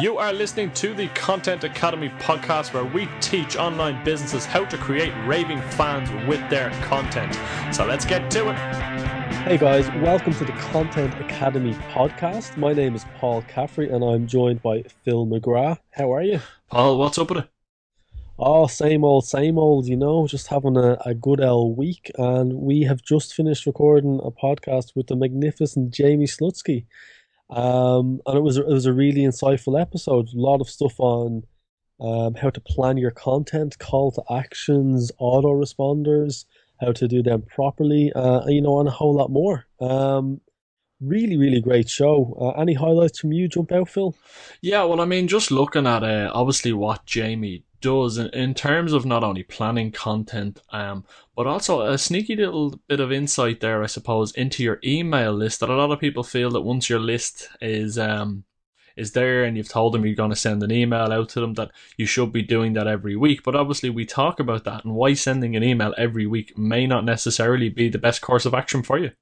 You are listening to the Content Academy podcast where we teach online businesses how to create raving fans with their content. So let's get to it. Hey guys, welcome to the Content Academy podcast. My name is Paul Caffrey and I'm joined by Phil McGrath. How are you? Paul, what's up with it? Oh, same old, same old, you know, just having a, a good L week. And we have just finished recording a podcast with the magnificent Jaime Slutzky. Um, and it was it was a really insightful episode. A lot of stuff on um, how to plan your content, call to actions, autoresponders, how to do them properly, uh, you know, and a whole lot more. Um, really, really great show. Uh, any highlights from you, jump out, Phil? Yeah, well, I mean, just looking at uh, obviously what Jaime does in, in terms of not only planning content, um, but also a sneaky little bit of insight there, I suppose, into your email list. That a lot of people feel that once your list is um, is there and you've told them you're going to send an email out to them that you should be doing that every week. But obviously, we talk about that and why sending an email every week may not necessarily be the best course of action for you.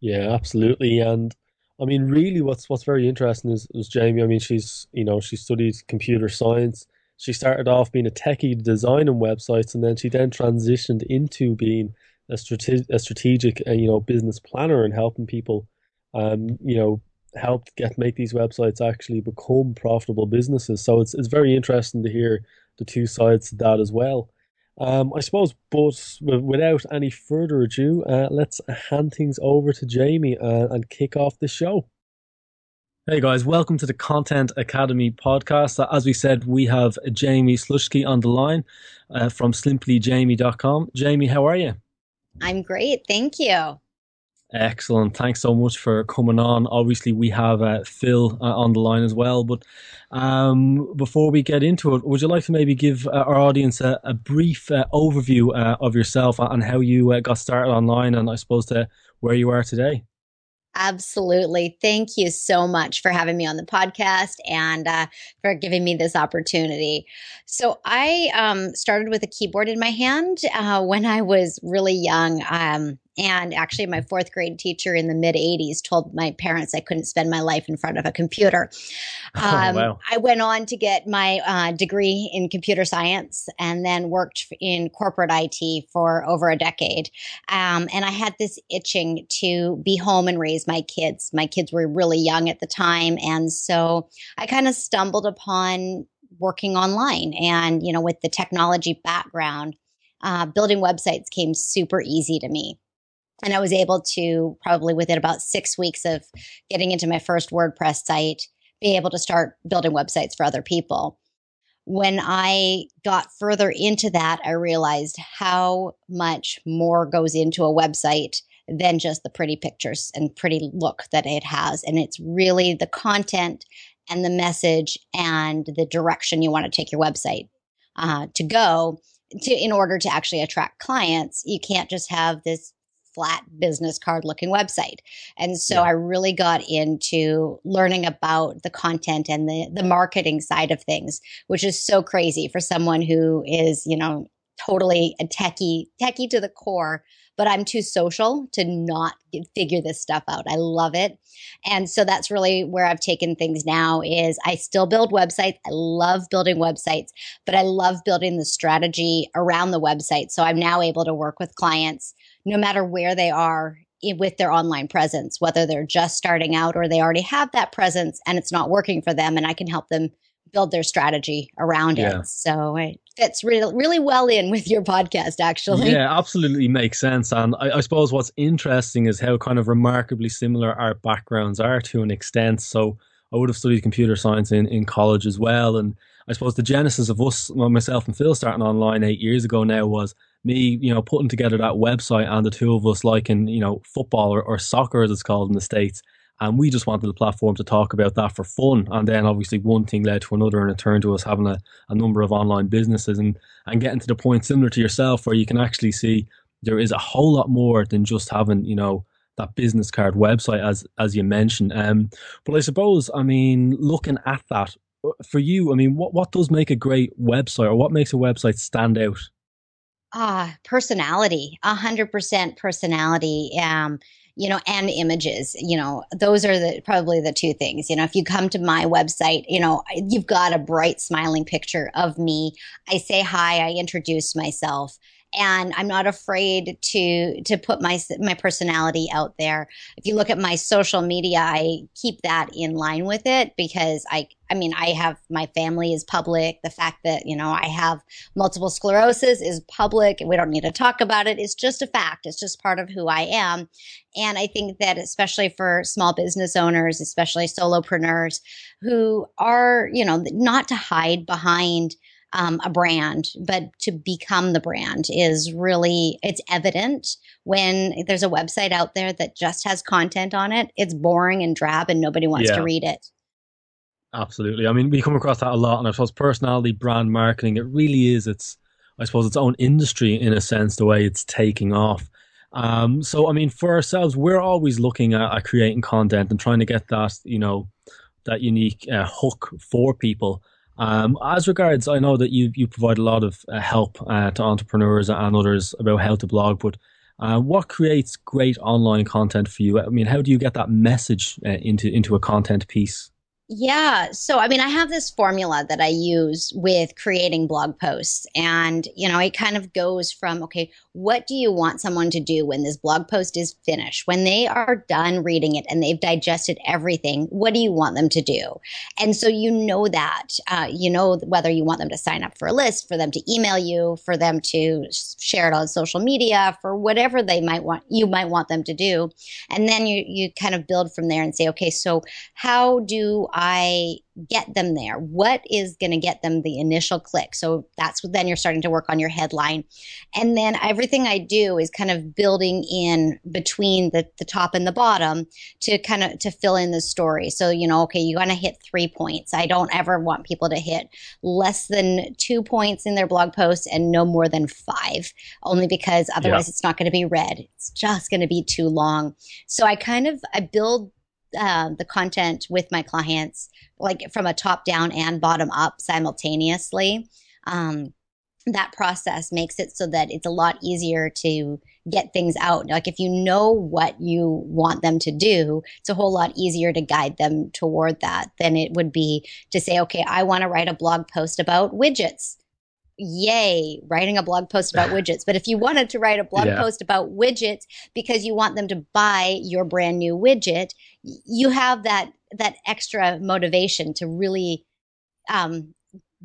Yeah, absolutely. And I mean, really, what's what's very interesting is, is Jaime. I mean, she's you know she studied computer science she started off being a techie designing websites, and then she then transitioned into being a, strate- a strategic, uh, you know, business planner and helping people, um, you know, help get make these websites actually become profitable businesses. So it's it's very interesting to hear the two sides to that as well. Um, I suppose, but without any further ado, uh, let's hand things over to Jaime uh, and kick off the show. Hey guys, welcome to the Content Academy podcast. Uh, as we said, we have Jaime Slutzky on the line uh, from simplyjaime.com. Jaime, how are you? I'm great. Thank you. Excellent. Thanks so much for coming on. Obviously, we have uh, Phil uh, on the line as well. But um, before we get into it, would you like to maybe give uh, our audience a, a brief uh, overview of yourself and how you got started online and I suppose to where you are today? Absolutely. Thank you so much for having me on the podcast and uh, for giving me this opportunity. So, I um, started with a keyboard in my hand uh, when I was really young. Um, and actually, my fourth grade teacher in the mid 80s told my parents I couldn't spend my life in front of a computer. Oh, um, oh, wow. I went on to get my uh, degree in computer science and then worked in corporate IT for over a decade. Um, and I had this itching to be home and raise my kids. My kids were really young at the time. And so I kind of stumbled upon working online and, you know, with the technology background. Uh, building websites came super easy to me. And I was able to probably within about six weeks of getting into my first WordPress site, be able to start building websites for other people. When I got further into that, I realized how much more goes into a website than just the pretty pictures and pretty look that it has. And it's really the content and the message and the direction you want to take your website uh, to go to in order to actually attract clients. You can't just have this flat business card looking website. And so yeah. I really got into learning about the content and the, the marketing side of things, which is so crazy for someone who is, you know, totally a techie, techie to the core, but I'm too social to not figure this stuff out. I love it. And so that's really where I've taken things now is I still build websites. I love building websites, but I love building the strategy around the website. So I'm now able to work with clients no matter where they are with their online presence, whether they're just starting out or they already have that presence and it's not working for them, and I can help them build their strategy around yeah. it. So it fits really, really well in with your podcast, actually. Yeah, absolutely makes sense. And I, I, suppose what's interesting is how kind of remarkably similar our backgrounds are to an extent. So I would have studied computer science in, in college as well. And I suppose the genesis of us, myself and Phil, starting online eight years ago now was me, you know, putting together that website and the two of us liking, you know, football or, or soccer as it's called in the States. And we just wanted the platform to talk about that for fun. And then obviously one thing led to another and it turned to us having a, a number of online businesses and, and getting to the point similar to yourself where you can actually see there is a whole lot more than just having, you know, that business card website as as you mentioned. Um, but I suppose, I mean, looking at that uh, for you, I mean, what what does make a great website, or what makes a website stand out? Ah, personality, a hundred percent personality. Um, you know, and images. You know, those are the probably the two things. You know, if you come to my website, you know, you've got a bright smiling picture of me. I say hi, I introduce myself and I'm not afraid to to put my my personality out there. If you look at my social media, I keep that in line with it because I I mean I have my family is public. The fact that you know I have multiple sclerosis is public. We don't need to talk about it. It's just a fact. It's just part of who I am. And I think that especially for small business owners, especially solopreneurs who are you know not to hide behind um, a brand, but to become the brand is really, it's evident when there's a website out there that just has content on it. It's boring and drab and nobody wants yeah. to read it. Absolutely. I mean, we come across that a lot. And I suppose personality, brand marketing, it really is, it's, I suppose, its own industry in a sense, the way it's taking off. Um, so, I mean, for ourselves, we're always looking at, at, creating content and trying to get that, you know, that unique uh, hook for people. Um, as regards, I know that you you provide a lot of uh, help uh, to entrepreneurs and others about how to blog, but uh, what creates great online content for you? I mean, how do you get that message uh, into into a content piece? Yeah. So, I mean, I have this formula that I use with creating blog posts. And, you know, it kind of goes from, okay, what do you want someone to do when this blog post is finished? When they are done reading it and they've digested everything, what do you want them to do? And so you know that, uh, you know, whether you want them to sign up for a list, for them to email you, for them to share it on social media, for whatever they might want, you might want them to do. And then you, you kind of build from there and say, okay, so how do I get them there? What is going to get them the initial click? So that's then you're starting to work on your headline. And then everything I do is kind of building in between the, the top and the bottom to kind of to fill in the story. So, you know, okay, you want to hit three points. I don't ever want people to hit less than two points in their blog post and no more than five, only because otherwise yeah. it's not going to be read. It's just going to be too long. So I kind of I build uh, the content with my clients, like from a top down and bottom up simultaneously. Um, that process makes it so that it's a lot easier to get things out. Like if you know what you want them to do, it's a whole lot easier to guide them toward that than it would be to say, okay, I want to write a blog post about widgets yay, writing a blog post about widgets. But if you wanted to write a blog yeah. post about widgets because you want them to buy your brand new widget, you have that that extra motivation to really um,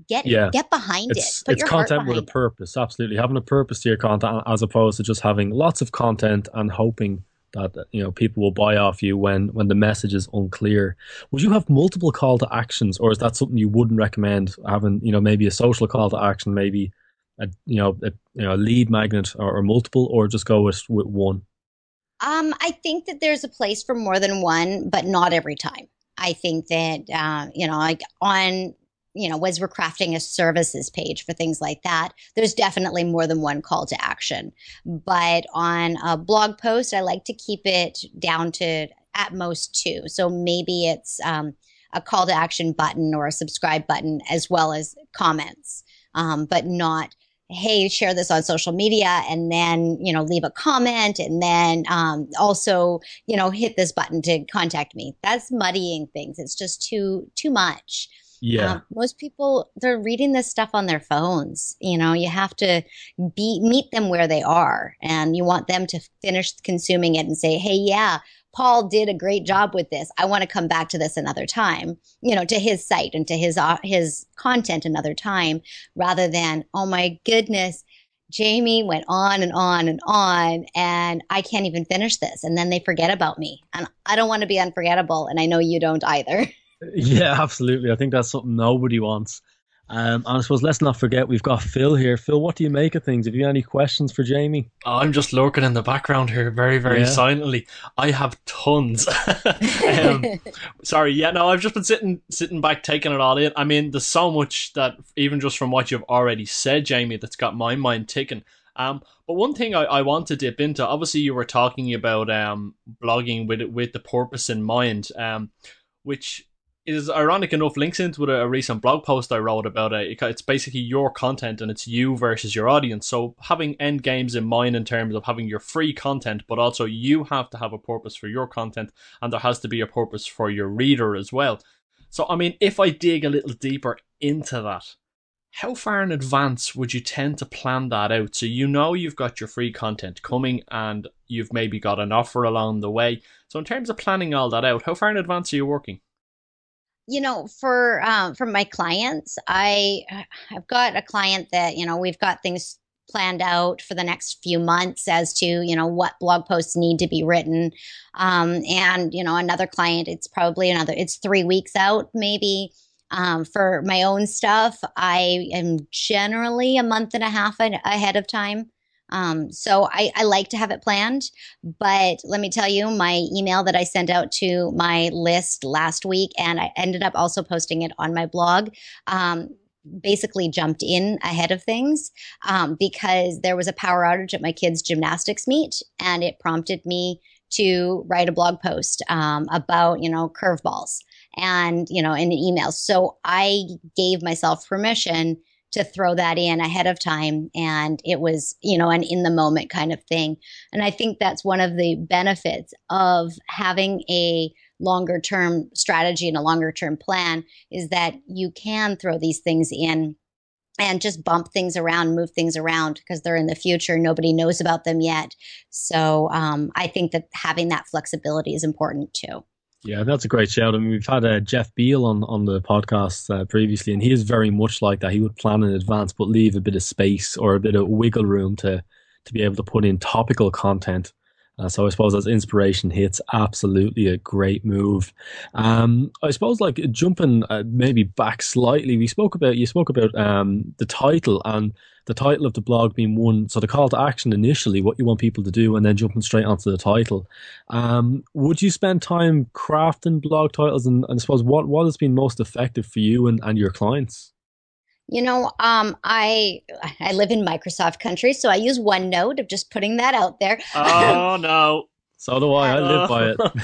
get yeah. get behind it's, it. Put it's content with a purpose. Absolutely, having a purpose to your content as opposed to just having lots of content and hoping that you know people will buy off you when when the message is unclear. Would you have multiple call to actions or is that something you wouldn't recommend having you know maybe a social call to action maybe a you know a, you know a lead magnet or, or multiple or just go with, with one? Um i think that there's a place for more than one but not every time. I think that uh, you know, like on you know, as we're crafting a services page for things like that, there's definitely more than one call to action. But on a blog post, I like to keep it down to at most two. So maybe it's um, a call to action button or a subscribe button as well as comments, um, but not hey share this on social media and then you know leave a comment and then um, also you know hit this button to contact me that's muddying things it's just too too much yeah. Um, most people they're reading this stuff on their phones. You know, you have to be meet them where they are and you want them to finish consuming it and say, "Hey, yeah, Paul did a great job with this. I want to come back to this another time." You know, to his site and to his uh, his content another time rather than, "Oh my goodness, Jaime went on and on and on, and I can't even finish this. And then they forget about me. And I don't want to be unforgettable. And I know you don't either. Yeah, absolutely. I think that's something nobody wants. Um, and I suppose let's not forget we've got Phil here. Phil, what do you make of things? Have you got any questions for Jaime? Oh, I'm just lurking in the background here, very, very yeah. silently. I have tons. um, sorry, yeah, no, I've just been sitting, sitting back, taking it all in. I mean, there's so much that even just from what you've already said, Jaime, that's got my mind ticking. Um, but one thing I, I want to dip into, obviously, you were talking about um blogging with with the purpose in mind, um, which is ironic enough links into a, recent blog post I wrote about it. It's basically your content and it's you versus your audience. So having end games in mind in terms of having your free content, but also you have to have a purpose for your content and there has to be a purpose for your reader as well. So I mean, if I dig a little deeper into that, how far in advance would you tend to plan that out so you know you've got your free content coming and you've maybe got an offer along the way so in terms of planning all that out how far in advance are you working you know for um, for my clients i i've got a client that you know we've got things planned out for the next few months as to you know what blog posts need to be written. Um, and you know another client it's probably another it's three weeks out maybe. Um, for my own stuff i am generally a month and a half ahead of time um, so I, I, like to have it planned, but let me tell you, my email that I sent out to my list last week, and I ended up also posting it on my blog. Um, basically jumped in ahead of things um, because there was a power outage at my kids' gymnastics meet, and it prompted me to write a blog post um, about you know curveballs and you know in an email. So I gave myself permission to throw that in ahead of time. And it was, you know, an in the moment kind of thing. And I think that's one of the benefits of having a longer term strategy and a longer term plan is that you can throw these things in and just bump things around, move things around because they're in the future. Nobody knows about them yet. So um, I think that having that flexibility is important too. Yeah, that's a great shout. I mean, we've had uh, Jeff Beal on, on the podcast uh, previously, and he is very much like that. He would plan in advance, but leave a bit of space or a bit of wiggle room to to be able to put in topical content. Uh, so I suppose as inspiration hits, absolutely a great move. Um, I suppose like jumping uh, maybe back slightly, we spoke about you spoke about um, the title and the title of the blog being one. So the call to action initially, what you want people to do, and then jumping straight onto the title. Um, would you spend time crafting blog titles, and, and I suppose what what has been most effective for you and, and your clients? You know, um, I I live in Microsoft country, so I use OneNote. Of just putting that out there. Oh no. So do I. I live by it.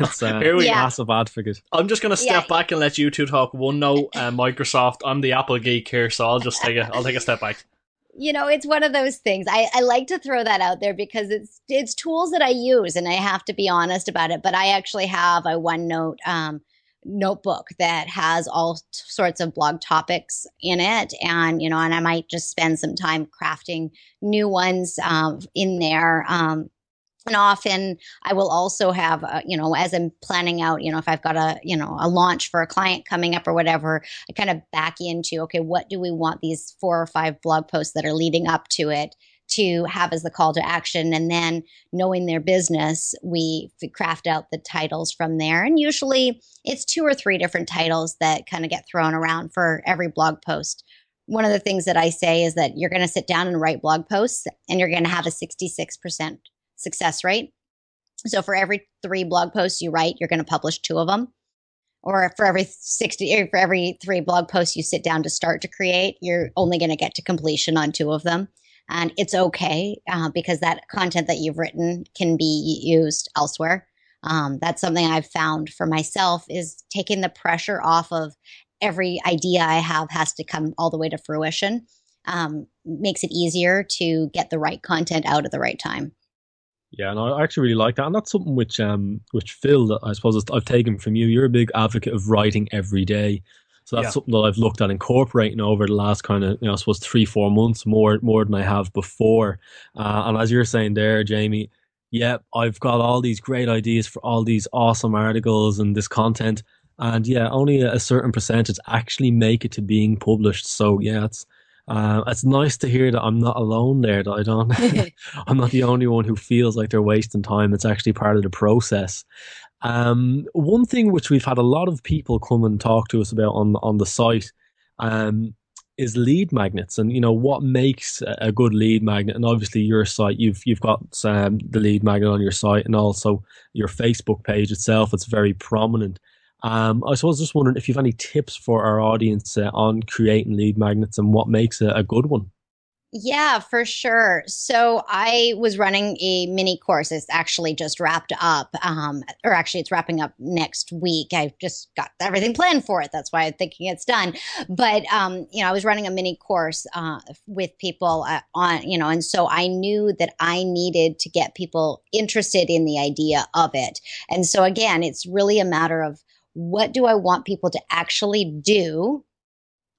it's uh, Here we yeah. massive advocate. I'm just gonna step yeah. back and let you two talk OneNote and Microsoft. I'm the Apple geek here, so I'll just take a I'll take a step back you know it's one of those things I, I like to throw that out there because it's it's tools that i use and i have to be honest about it but i actually have a onenote um, notebook that has all sorts of blog topics in it. And you know and i might just spend some time crafting new ones um, in there um, and often i will also have uh, you know as i'm planning out you know if i've got a you know a launch for a client coming up or whatever i kind of back into okay what do we want these four or five blog posts that are leading up to it to have as the call to action and then knowing their business we craft out the titles from there and usually it's two or three different titles that kind of get thrown around for every blog post one of the things that i say is that you're going to sit down and write blog posts and you're going to have a 66% success rate. So for every three blog posts you write, you're going to publish two of them. Or for every 60 or for every three blog posts you sit down to start to create, you're only going to get to completion on two of them. And it's okay uh, because that content that you've written can be used elsewhere. Um, that's something I've found for myself is taking the pressure off of every idea I have has to come all the way to fruition. Um, makes it easier to get the right content out at the right time. Yeah, and I actually really like that, and that's something which um which Phil, I suppose I've taken from you. You're a big advocate of writing every day, so that's yeah. something that I've looked at incorporating over the last kind of you know I suppose three four months more more than I have before. Uh, and as you're saying there, Jaime, yeah, I've got all these great ideas for all these awesome articles and this content, and yeah, only a certain percentage actually make it to being published. So yeah, it's uh, it's nice to hear that I'm not alone there. That I don't, I'm not the only one who feels like they're wasting time. It's actually part of the process. Um, one thing which we've had a lot of people come and talk to us about on on the site um, is lead magnets, and you know what makes a good lead magnet. And obviously, your site you've you've got um, the lead magnet on your site, and also your Facebook page itself. It's very prominent. Um, I was just wondering if you have any tips for our audience uh, on creating lead magnets and what makes a, a good one. Yeah, for sure. So I was running a mini course. It's actually just wrapped up, um, or actually, it's wrapping up next week. I've just got everything planned for it. That's why I'm thinking it's done. But um, you know, I was running a mini course uh, with people uh, on, you know, and so I knew that I needed to get people interested in the idea of it. And so again, it's really a matter of what do I want people to actually do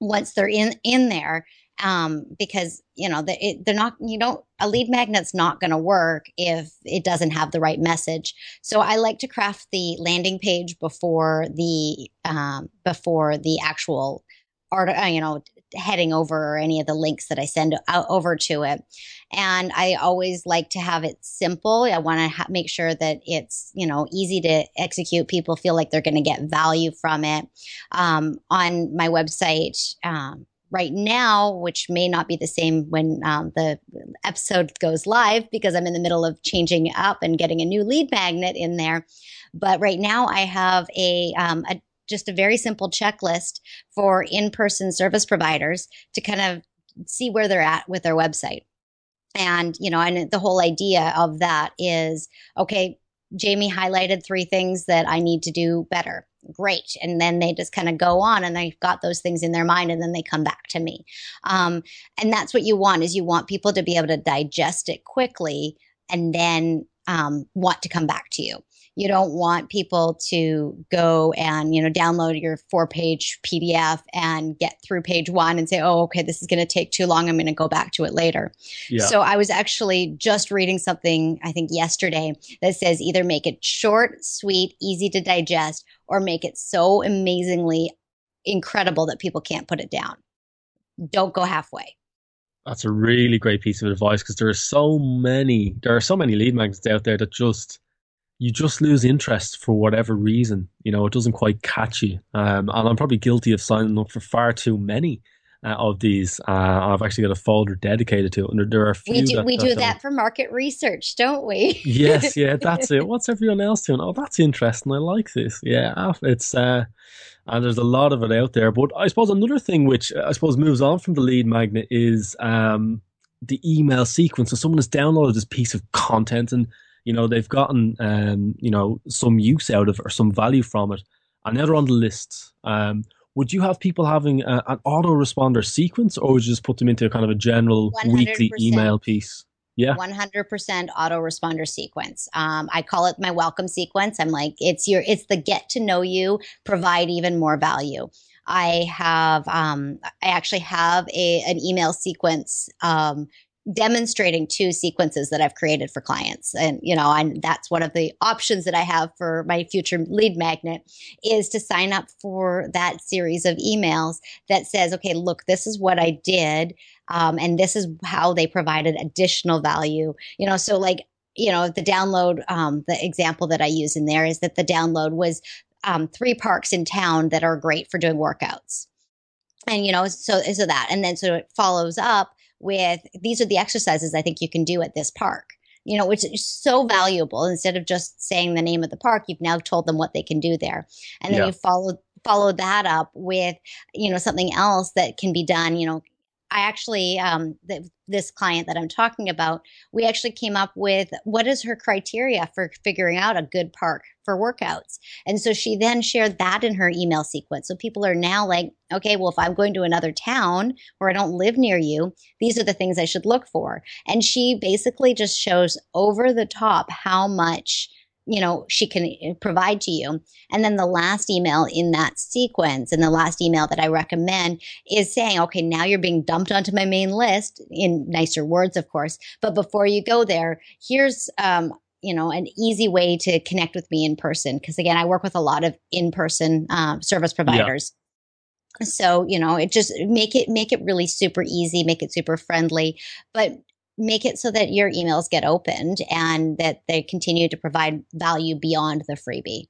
once they're in in there um, because you know the, it, they're not you don't a lead magnet's not going to work if it doesn't have the right message. So i like to craft the landing page before the um, before the actual art uh, you know heading over or any of the links that i send out over to it. And i always like to have it simple. I want to ha- make sure that it's you know easy to execute. People feel like they're going to get value from it. Um, on my website um, right now, which may not be the same when um, the episode goes live because I'm in the middle of changing up and getting a new lead magnet in there. But right now, I have a, um, a just a very simple checklist for in-person service providers to kind of see where they're at with their website. And, you know, and the whole idea of that is okay, Jaime highlighted three things that I need to do better great. And then they just kind of go on and they've got those things in their mind and then they come back to me. Um, and that's what you want is you want people to be able to digest it quickly and then um, want to come back to you you don't want people to go and you know download your four page pdf and get through page one and say oh okay this is going to take too long. I'm going to go back to it later. Yeah. so i was actually just reading something i think yesterday that says either make it short sweet easy to digest or make it so amazingly incredible that people can't put it down. Don't go halfway. That's a really great piece of advice because there are so many there are so many lead magnets out there that just you just lose interest for whatever reason. You know, it doesn't quite catch you. Um, and I'm probably guilty of signing up for far too many uh, of these. Uh, I've actually got a folder dedicated to it, and there, are a few. We do, that, we that do that for market research, don't we? yes, yeah, that's it. What's everyone else doing? Oh, that's interesting. I like this. Yeah, ah, it's. Uh, and there's a lot of it out there. But I suppose another thing which I suppose moves on from the lead magnet is um, the email sequence. So someone has downloaded this piece of content and you know they've gotten um, you know some use out of it or some value from it, and now they're on the list. Um, would you have people having a, an autoresponder sequence, or would you just put them into kind of a general 100%. weekly email piece? Yeah. 100% autoresponder sequence. Um, I call it my welcome sequence. I'm like, it's your, it's the get to know you, provide even more value. I have, um, I actually have a, an email sequence, um, demonstrating two sequences that I've created for clients. And, you know, and that's one of the options that I have for my future lead magnet is to sign up for that series of emails that says, okay, look, this is what I did. Um, and this is how they provided additional value. You know, so like, you know, the download, um, the example that I use in there is that the download was um, three parks in town that are great for doing workouts. And, you know, so, so that, and then so it follows up with these are the exercises I think you can do at this park. You know, which is so valuable. Instead of just saying the name of the park, you've now told them what they can do there, and then yeah. you follow follow that up with you know something else that can be done. You know, I actually, um, the, this client that I'm talking about, we actually came up with what is her criteria for figuring out a good park for workouts. And so she then shared that in her email sequence. So people are now like, okay, well, if I'm going to another town where I don't live near you, these are the things I should look for. And she basically just shows over the top how much you know she can eh, provide to you. And then the last email in that sequence and the last email that i recommend is saying okay now you're being dumped onto my main list in nicer words of course. But before you go there here's um, you know an easy way to connect with me in person. Because again i work with a lot of in-person uh, service providers. Yeah. so you know it just make it make it really super easy make it super friendly. But make it so that your emails get opened and that they continue to provide value beyond the freebie.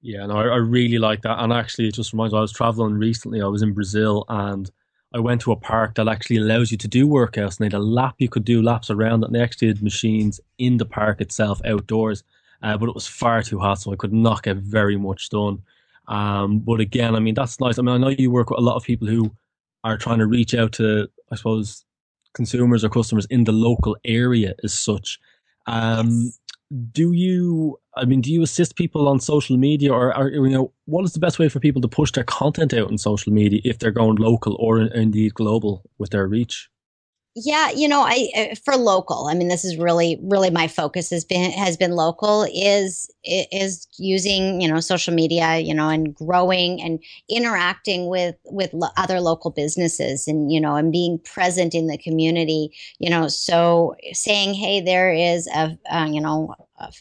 Yeah, no, I, I really like that. And actually, it just reminds me, I was traveling recently. I was in Brazil and I went to a park that actually allows you to do workouts. And they had a lap you could do laps around it. And they actually had machines in the park itself outdoors. Uh, but it was far too hot, so I could not get very much done. Um, but again, I mean, that's nice. I mean, I know you work with a lot of people who are trying to reach out to, I suppose, consumers or customers in the local area as such. Um, yes. Do you? I mean, do you assist people on social media, or, or, you know, what is the best way for people to push their content out on social media if they're going local or indeed global with their reach? Yeah, you know, I uh, for local. I mean, this is really, really my focus has been has been local. Is is using you know social media, you know, and growing and interacting with with lo- other local businesses, and you know, and being present in the community. You know, so saying, hey, there is a uh, you know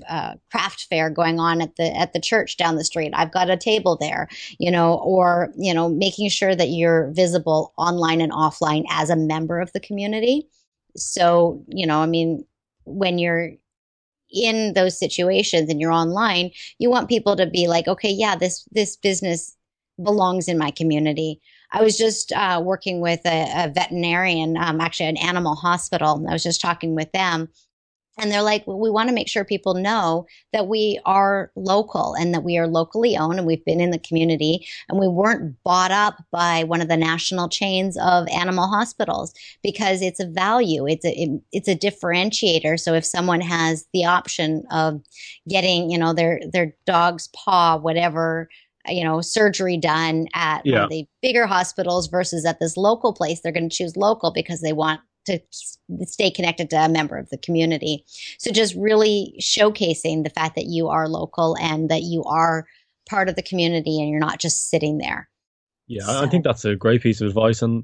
uh, craft fair going on at the at the church down the street. I've got a table there, you know, or you know, making sure that you're visible online and offline as a member of the community. So, you know, I mean, when you're in those situations and you're online, you want people to be like, okay, yeah, this this business belongs in my community. I was just uh, working with a, a veterinarian, um, actually an animal hospital. I was just talking with them, and they're like, well, we want to make sure people know that we are local and that we are locally owned and we've been in the community and we weren't bought up by one of the national chains of animal hospitals because it's a value. It's a, it, it's a differentiator. So if someone has the option of getting, you know, their, their dog's paw, whatever, you know, surgery done at yeah. the bigger hospitals versus at this local place, they're going to choose local because they want to stay connected to a member of the community. So just really showcasing the fact that you are local and that you are part of the community and you're not just sitting there. Yeah, so. I think that's a great piece of advice. And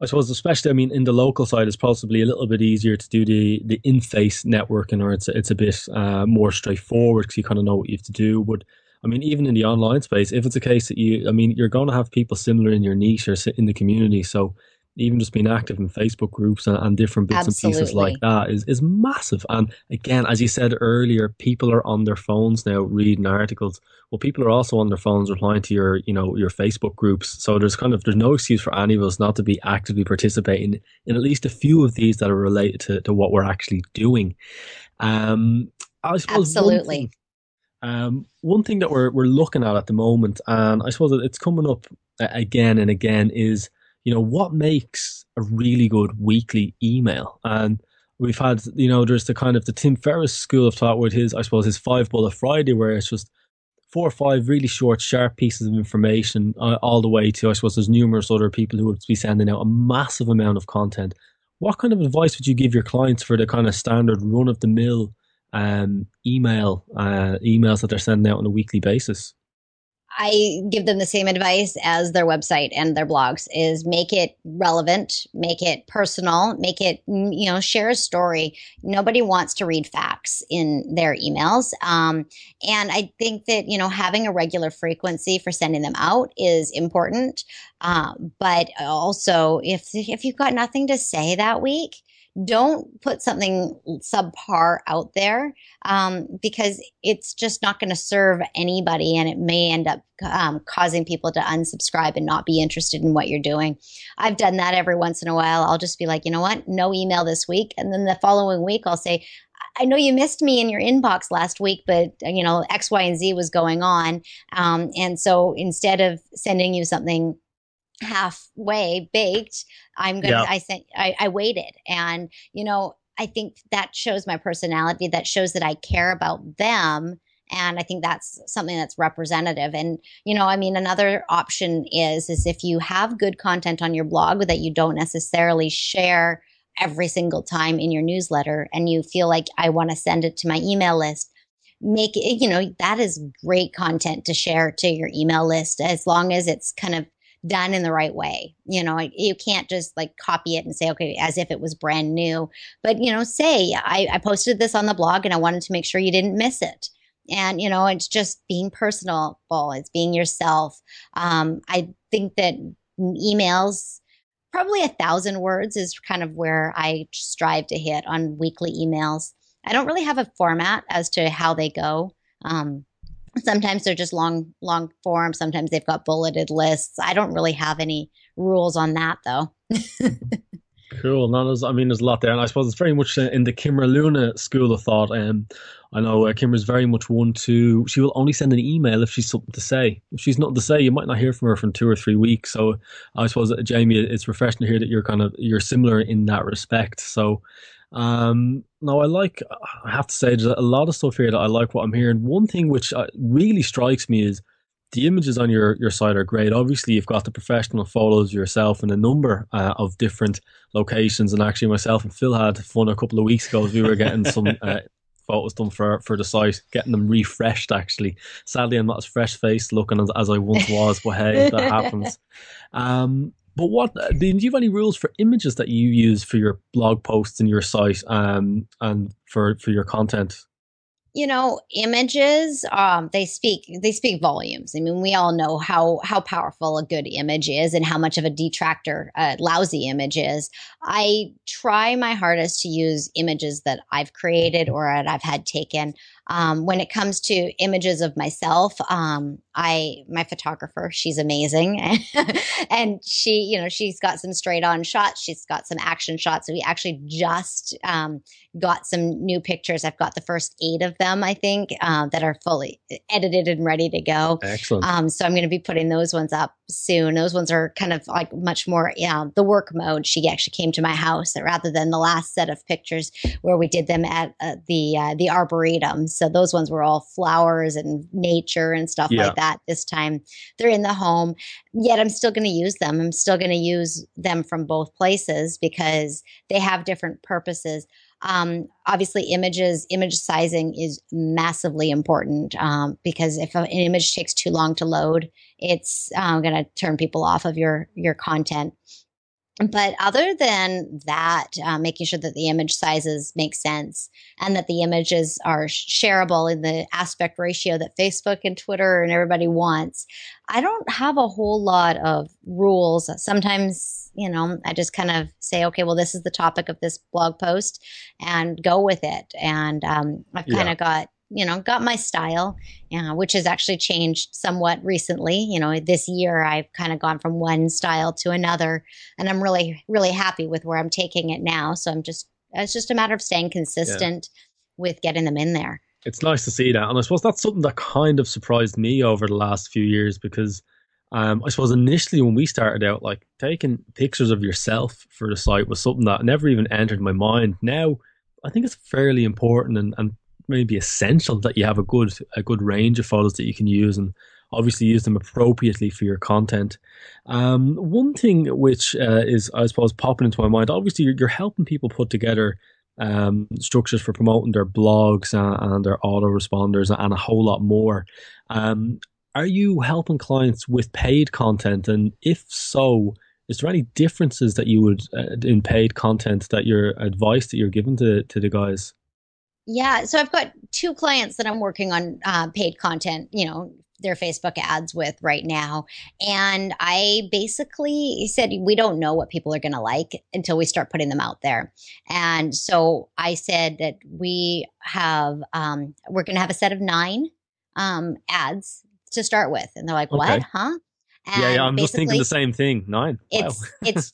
I suppose, especially, I mean, in the local side, it's possibly a little bit easier to do the the in face networking, or it's it's a bit uh, more straightforward because you kind of know what you have to do. But I mean, even in the online space, if it's a case that you, I mean, you're going to have people similar in your niche or in the community, so even just being active in Facebook groups and, and different bits Absolutely. and pieces like that is, is massive. And again, as you said earlier, people are on their phones now reading articles. Well, people are also on their phones replying to your, you know, your Facebook groups. So there's kind of there's no excuse for any of us not to be actively participating in at least a few of these that are related to, to what we're actually doing. Um, I suppose Absolutely. One thing, um, one thing that we're we're looking at at the moment, and I suppose it's coming up again and again, is you know, what makes a really good weekly email? And we've had, you know, there's the kind of the Tim Ferriss school of thought with his, I suppose, his five bullet Friday, where it's just four or five really short, sharp pieces of information, uh, all the way to, I suppose, there's numerous other people who would be sending out a massive amount of content. What kind of advice would you give your clients for the kind of standard run of the mill um, email uh, emails that they're sending out on a weekly basis? I give them the same advice as their website and their blogs is make it relevant, make it personal, make it, mm, you know, share a story. Nobody wants to read facts in their emails. Um, and I think that, you know, having a regular frequency for sending them out is important. Uh, but also if, if you've got nothing to say that week, don't put something subpar out there um, because it's just not going to serve anybody and it may end up um, causing people to unsubscribe and not be interested in what you're doing. I've done that every once in a while. I'll just be like, you know what? No email this week. And then the following week, I'll say, I know you missed me in your inbox last week, but you know X, Y, and Z was going on, um, and so instead of sending you something halfway baked i'm gonna yeah. i sent I, I waited. And you know i think that shows my personality that shows that i care about them. And i think that's something that's representative. And you know i mean another option is is if you have good content on your blog that you don't necessarily share every single time in your newsletter and you feel like i want to send it to my email list make it you know that is great content to share to your email list as long as it's kind of done in the right way. You know, you can't just like copy it and say, okay, as if it was brand new. But, you know, say, I, I posted this on the blog and I wanted to make sure you didn't miss it. And, you know, it's just being personal, it's being yourself. Um, I think that emails, probably a thousand words is kind of where I strive to hit on weekly emails. I don't really have a format as to how they go. Um, Sometimes they're just long, long form. Sometimes they've got bulleted lists. I don't really have any rules on that though. Cool. No, I mean, there's a lot there, and I suppose it's very much in the Kimra Luna school of thought. Um, I know uh, Kimra's very much one to. She will only send an email if she's something to say. If she's nothing to say, you might not hear from her for two or three weeks. So I suppose, uh, Jaime, it's refreshing to hear that you're kind of you're similar in that respect. So um, no, I like. I have to say, there's a lot of stuff here that I like. What I'm hearing. One thing which uh, really strikes me is the images on your your site are great. Obviously, you've got the professional photos yourself in a number uh, of different locations. And actually, myself and Phil had fun a couple of weeks ago as we were getting some. Uh, photos done for for the site, getting them refreshed. Actually, sadly, I'm not as fresh faced looking as, as I once was, but hey, that happens. Um, but what do you have any rules for images that you use for your blog posts and your site um, and for for your content? you know images um, they speak they speak volumes i mean we all know how how powerful a good image is and how much of a detractor a lousy image is i try my hardest to use images that i've created or that i've had taken um, when it comes to images of myself um, i my photographer she's amazing. And she you know she's got some straight on shots she's got some action shots. We actually just um, got some new pictures. I've got the first eight of them i think uh, that are fully edited and ready to go. Excellent. Um, so i'm going to be putting those ones up soon. Those ones are kind of like much more yeah the work mode. She actually came to my house rather than the last set of pictures where we did them at uh, the uh, the arboretum. so those ones were all flowers and nature and stuff yeah. like that. This time they're in the home. Yet I'm still going to use them. I'm still going to use them from both places because they have different purposes. Um, obviously, images, image sizing is massively important um, because if an image takes too long to load, it's uh, going to turn people off of your your content but other than that, uh, making sure that the image sizes make sense and that the images are shareable in the aspect ratio that Facebook and Twitter and everybody wants, I don't have a whole lot of rules. Sometimes, you know, I just kind of say, okay, well, this is the topic of this blog post and go with it. And um, I've kind of got you know, got my style, uh, which has actually changed somewhat recently. You know, this year I've kind of gone from one style to another, and I'm really, really happy with where I'm taking it now. So I'm just, it's just a matter of staying consistent yeah. with getting them in there. It's nice to see that. And I suppose that's something that kind of surprised me over the last few years because um, I suppose initially when we started out, like taking pictures of yourself for the site was something that never even entered my mind. Now, I think it's fairly important and, and maybe essential that you have a good a good range of photos that you can use and obviously use them appropriately for your content. Um, one thing which uh, is, I suppose, popping into my mind, obviously, you're, you're helping people put together um, structures for promoting their blogs and, and their autoresponders and a whole lot more. Um, are you helping clients with paid content? And if so, is there any differences that you would uh, in paid content that your advice that you're giving to, to the guys? Yeah, so I've got two clients that I'm working on uh, paid content, you know, their Facebook ads with right now. And I basically said, we don't know what people are going to like until we start putting them out there. And so I said that we have, um, we're going to have a set of nine um, ads to start with. And they're like, what? Huh? And yeah, yeah, I'm just thinking the same thing. Nine. It's, wow. it's,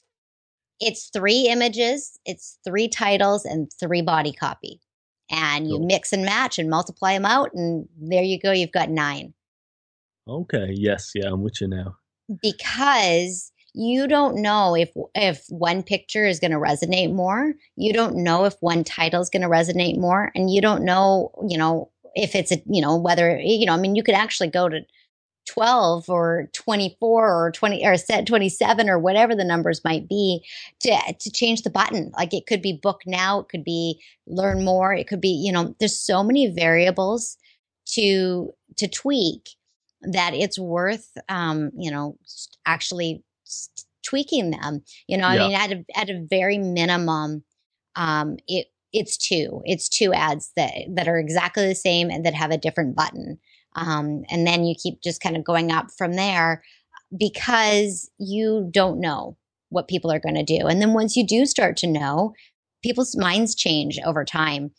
it's three images, it's three titles, and three body copy and you cool. mix and match and multiply them out and there you go you've got nine okay yes yeah i'm with you now because you don't know if if one picture is going to resonate more you don't know if one title is going to resonate more and you don't know you know if it's a you know whether you know i mean you could actually go to 12 or 24 or 20 or set 27 or whatever the numbers might be to to change the button. Like it could be book now it could be learn more it could be you know there's so many variables to to tweak that it's worth um you know actually tweaking them. You know yeah. i mean at a, at a very minimum um it it's two it's two ads that that are exactly the same and that have a different button um, and then you keep just kind of going up from there because you don't know what people are going to do. And then once you do start to know, people's minds change over time.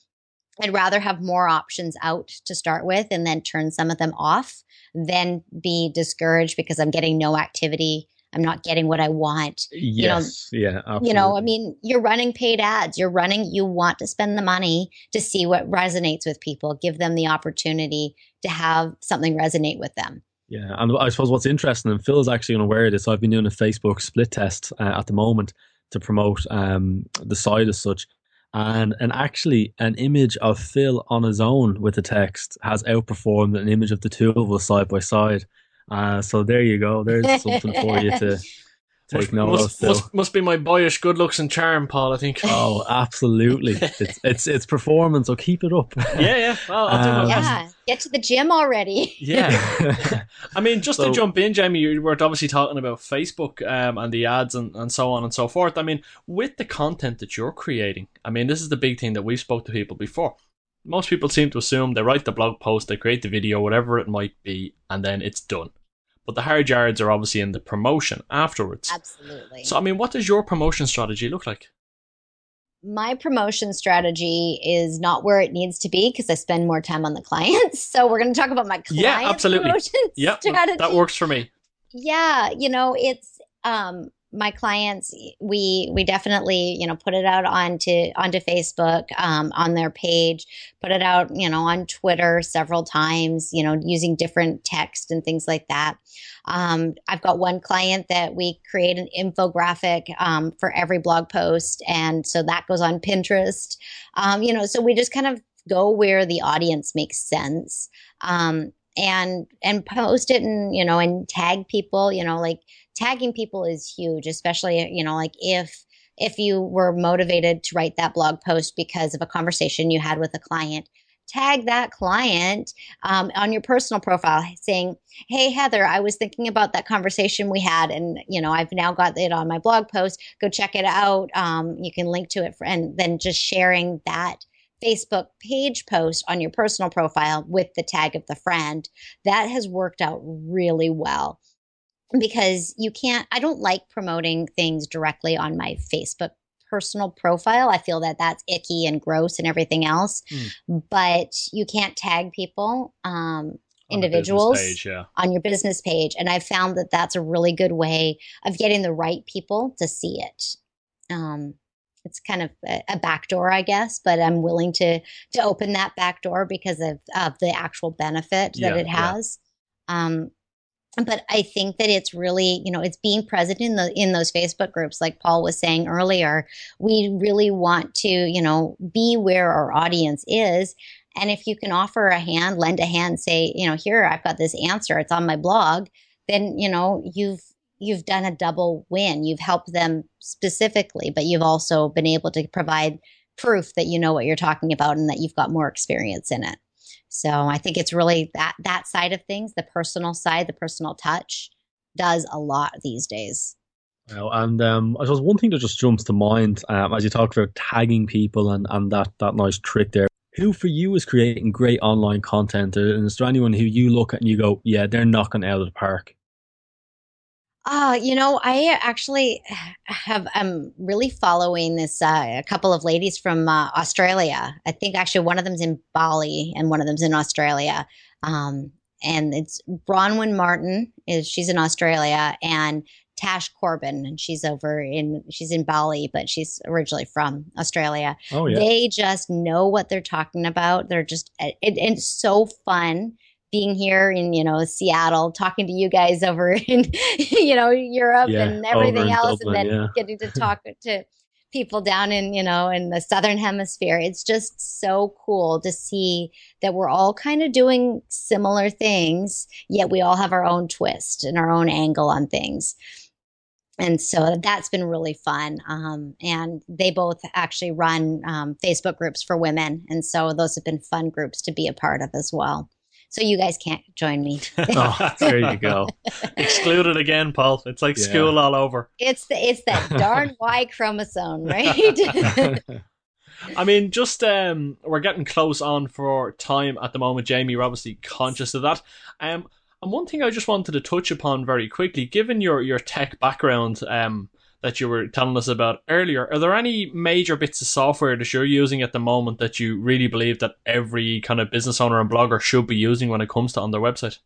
I'd rather have more options out to start with and then turn some of them off than be discouraged because I'm getting no activity I'm not getting what I want. Yes. You know, yeah. Absolutely. You know, I mean, you're running paid ads. You're running. You want to spend the money to see what resonates with people. Give them the opportunity to have something resonate with them. Yeah, and I suppose what's interesting, and Phil's actually unaware of this. I've been doing a Facebook split test uh, at the moment to promote um, the site as such, and and actually an image of Phil on his own with the text has outperformed an image of the two of us side by side. Uh, so there you go. There's something for you to take note must, of. Must, must be my boyish good looks and charm, Paul. I think. Oh, absolutely! it's it's it's performance. So keep it up. Yeah, yeah. Well, um, yeah. Get to the gym already. Yeah. I mean, just so, to jump in, Jaime, you were obviously talking about Facebook um, and the ads and, and so on and so forth. I mean, with the content that you're creating, I mean, this is the big thing that we've spoke to people before. Most people seem to assume they write the blog post, they create the video, whatever it might be, and then it's done. But the hard yards are obviously in the promotion afterwards. Absolutely. So, I mean, what does your promotion strategy look like? my promotion strategy is not where it needs to be because I spend more time on the clients. So we're going to talk about my client yeah, absolutely. promotion yeah, strategy. That works for me. Yeah, you know, it's um my clients we we definitely you know put it out onto onto facebook um, on their page put it out you know on twitter several times you know using different text and things like that. Um, i've got one client that we create an infographic um, for every blog post and so that goes on pinterest. Um, you know so we just kind of go where the audience makes sense. Um, and and post it and you know and tag people you know like tagging people is huge, especially, you know, like if if you were motivated to write that blog post because of a conversation you had with a client, tag that client um, on your personal profile saying, Hey, Heather, I was thinking about that conversation we had, and you know, I've now got it on my blog post. Go check it out. Um, you can link to it, for, and then just sharing that. Facebook page post on your personal profile with the tag of the friend that has worked out really well because you can't i don't like promoting things directly on my facebook personal profile i feel that that's icky and gross and everything else mm. but you can't tag people um, on individuals page, yeah. on your business page and i've found that that's a really good way of getting the right people to see it um, it's kind of a, a back door i guess but i'm willing to to open that back door because of, of the actual benefit that yeah, it has yeah. um, but I think that it's really, you know, it's being present in the in those Facebook groups, like Paul was saying earlier. We really want to, you know, be where our audience is. And if you can offer a hand, lend a hand, say, you know, here I've got this answer, it's on my blog, then you know you've you've done a double win. You've helped them specifically, but you've also been able to provide proof that you know what you're talking about and that you've got more experience in it. So I think it's really that that side of things, the personal side, the personal touch, does a lot these days. And um, I suppose one thing that just jumps to mind um, as you talk about tagging people and, and that that nice trick there. Who for you is creating great online content, and is there anyone who you look at and you go, yeah, they're knocking out of the park? Uh, you know, I actually have I'm really following this uh, a couple of ladies from uh, Australia. I think actually one of them's in Bali and one of them's in Australia. Um, and it's Bronwyn Martin is she's in Australia and Tash Corbin and she's over in she's in Bali but she's originally from Australia. Oh yeah. They just know what they're talking about. They're just it, it's so fun being here in you know Seattle, talking to you guys over in you know Europe yeah, and everything else, Dublin, and then yeah. getting to talk to people down in you know in the southern hemisphere. It's just so cool to see that we're all kind of doing similar things, yet we all have our own twist and our own angle on things. And so that's been really fun. Um, and they both actually run um, Facebook groups for women. And so those have been fun groups to be a part of as well so you guys can't join me. oh, there you go. Excluded again, Paul. It's like yeah. school all over. It's the it's that darn Y chromosome, right? I mean, just um, we're getting close on for time at the moment, Jaime. You're obviously conscious of that. Um, and one thing I just wanted to touch upon very quickly, given your your tech background, um, that you were telling us about earlier. Are there any major bits of software that you're using at the moment that you really believe that every kind of business owner and blogger should be using when it comes to on their website?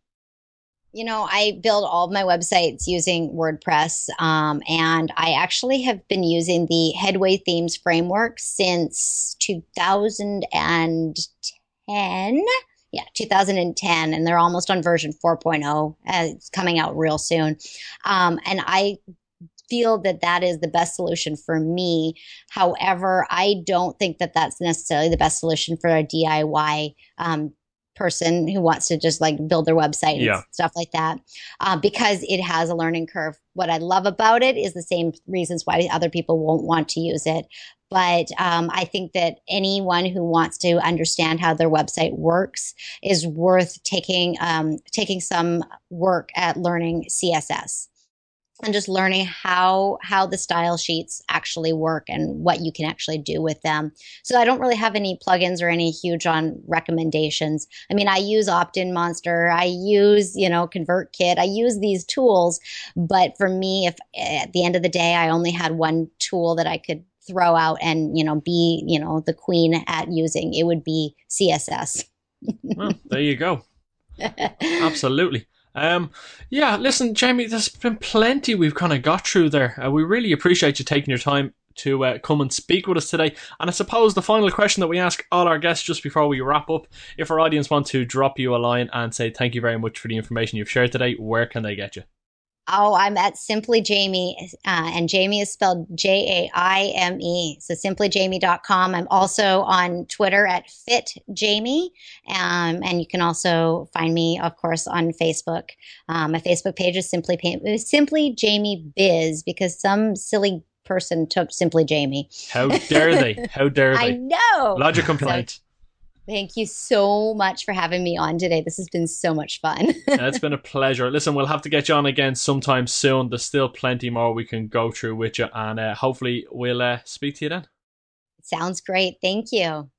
You know, I build all of my websites using WordPress, um, and I actually have been using the Headway Themes framework since 2010. Yeah, 2010, and they're almost on version 4.0. Uh, it's coming out real soon. Um, and I feel that that is the best solution for me. However, I don't think that that's necessarily the best solution for a DIY um, person who wants to just like build their website and yeah. stuff like that uh, because it has a learning curve. What I love about it is the same reasons why other people won't want to use it. But um, I think that anyone who wants to understand how their website works is worth taking um, taking some work at learning CSS and just learning how how the style sheets actually work and what you can actually do with them. So I don't really have any plugins or any huge on recommendations. I mean, I use Opt-in Monster, I use, you know, ConvertKit, I use these tools, but for me if at the end of the day I only had one tool that I could throw out and, you know, be, you know, the queen at using, it would be CSS. well, there you go. Absolutely. Um, yeah, listen, Jaime, there's been plenty we've kind of got through there. Uh, we really appreciate you taking your time to uh, come and speak with us today. And I suppose the final question that we ask all our guests just before we wrap up, if our audience want to drop you a line and say thank you very much for the information you've shared today, where can they get you? Oh, I'm at Simply Jaime, uh, and Jaime is spelled J A I M E. So simplyjaime.com. I'm also on Twitter at Fit Jaime, um, and you can also find me, of course, on Facebook. Um, my Facebook page is Simply Simply Jaime Biz because some silly person took Simply Jaime. How dare they? How dare they? I know. Logic complaint. Thank you so much for having me on today. This has been so much fun. it's been a pleasure. Listen, we'll have to get you on again sometime soon. There's still plenty more we can go through with you, and uh, hopefully we'll uh, speak to you then. Sounds great. Thank you.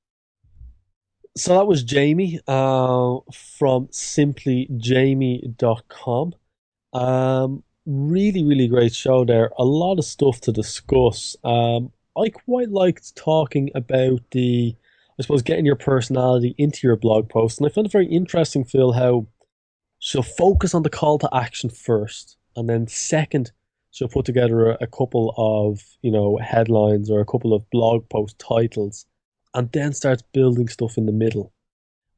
So that was Jaime uh, from simplyjaime.com. Um, really, really great show there. A lot of stuff to discuss. Um, I quite liked talking about the I suppose, getting your personality into your blog post. And I found it very interesting, Phil, how she'll focus on the call to action first, and then second, she'll put together a, a couple of you know headlines or a couple of blog post titles, and then starts building stuff in the middle.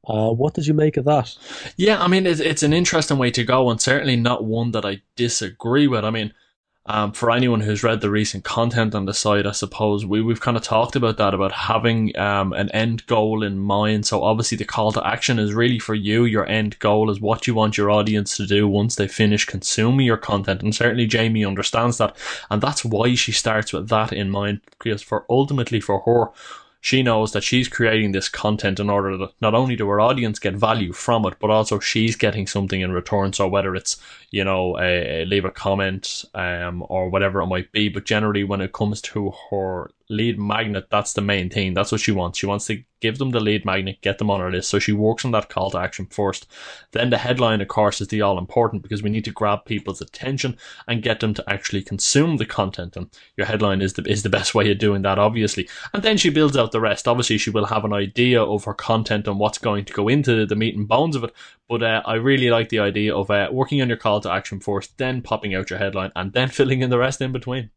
Uh, what did you make of that? Yeah, I mean, it's, it's an interesting way to go, and certainly not one that I disagree with. I mean, um, for anyone who's read the recent content on the site, I suppose we, we've kind of talked about that, about having um, an end goal in mind. So obviously the call to action is really for you. Your end goal is what you want your audience to do once they finish consuming your content. And certainly Jaime understands that. And that's why she starts with that in mind, because for ultimately for her, she knows that she's creating this content in order that not only do her audience get value from it, but also she's getting something in return. So whether it's you know a, a leave a comment um, or whatever it might be, but generally when it comes to her lead magnet, that's the main thing. That's what she wants. She wants to give them the lead magnet, get them on her list. So she works on that call to action first. Then the headline, of course, is the all important because we need to grab people's attention and get them to actually consume the content. And your headline is the is the best way of doing that, obviously. And then she builds out the rest. Obviously, she will have an idea of her content and what's going to go into the meat and bones of it. But uh, I really like the idea of uh, working on your call to action first, then popping out your headline, and then filling in the rest in between.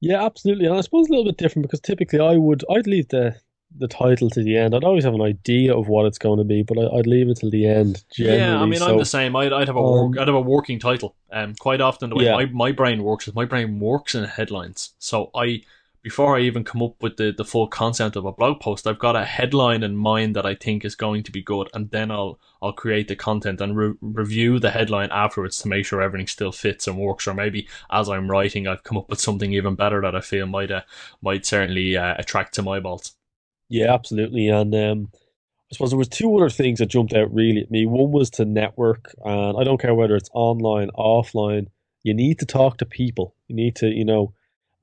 Yeah, absolutely. And I suppose a little bit different because typically I would I'd leave the the title to the end. I'd always have an idea of what it's going to be, but I, would leave it till the end. Yeah, I mean, so, I'm the same. I'd, I'd have a um, I'd have a working title. Um, quite often the way yeah. my, my brain works is my brain works in headlines. So I before I even come up with the, the full concept of a blog post, I've got a headline in mind that I think is going to be good, and then I'll I'll create the content and re- review the headline afterwards to make sure everything still fits and works. Or maybe as I'm writing, I've come up with something even better that I feel might uh, might certainly uh, attract some eyeballs. Yeah, absolutely, and um, I suppose there was two other things that jumped out really at me. One was to network, and I don't care whether it's online, offline. You need to talk to people. You need to, you know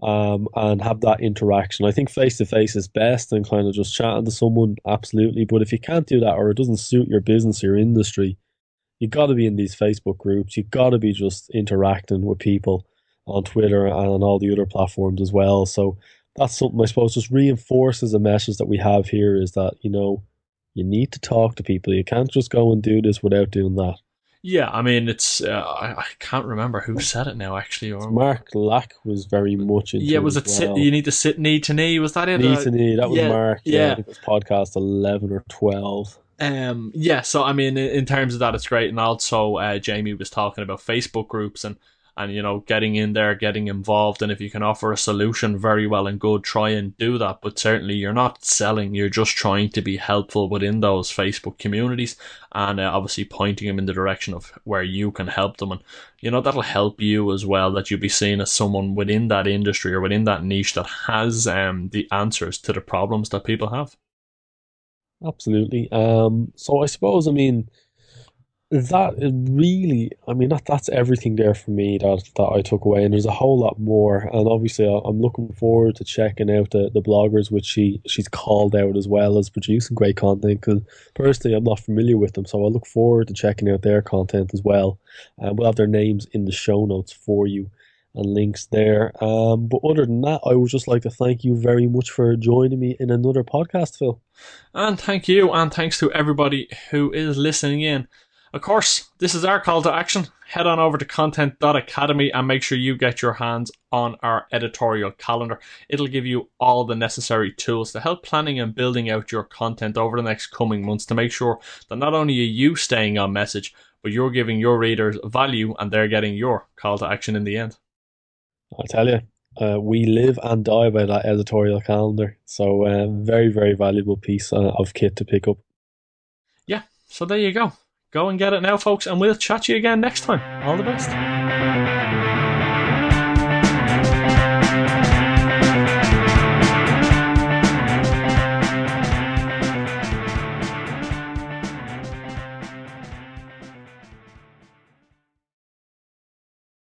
um, and have that interaction. I think face to face is best and kind of just chatting to someone, absolutely. But if you can't do that or it doesn't suit your business your industry, you got to be in these Facebook groups. You got to be just interacting with people on Twitter and on all the other platforms as well. So that's something I suppose just reinforces a message that we have here is that, you know, you need to talk to people. You can't just go and do this without doing that. Yeah, I mean, it's uh, I, I can't remember who said it now actually. Or Mark Lack was very much into yeah, was it sit, well. you need to sit knee to knee? Was that it? Knee Uh, to knee. That was yeah, Mark. Yeah, yeah. I think it was podcast eleven or twelve. Um, yeah, so I mean, in, in terms of that, it's great, and also uh, Jaime was talking about Facebook groups and and you know getting in there, getting involved, and if you can offer a solution, very well and good, try and do that. But certainly, you're not selling; you're just trying to be helpful within those Facebook communities, and uh, obviously pointing them in the direction of where you can help them, and you know that'll help you as well. That you'll be seen as someone within that industry or within that niche that has um the answers to the problems that people have. Absolutely. Um, so I suppose I mean that is really I mean that that's everything there for me that that I took away, and there's a whole lot more. And obviously, I'm looking forward to checking out the, the bloggers which she she's called out as well as producing great content. Because personally, I'm not familiar with them, so I look forward to checking out their content as well. And we'll have their names in the show notes for you and links there. Um, but other than that, I would just like to thank you very much for joining me in another podcast, Phil. And thank you, and thanks to everybody who is listening in. Of course, this is our call to action. Head on over to content.academy and make sure you get your hands on our editorial calendar. It'll give you all the necessary tools to help planning and building out your content over the next coming months to make sure that not only are you staying on message, but you're giving your readers value and they're getting your call to action in the end. I tell you, uh, we live and die by that editorial calendar. So, uh, very, very valuable piece uh, of kit to pick up. Yeah, so there you go. Go and get it now, folks, and we'll chat to you again next time. All the best.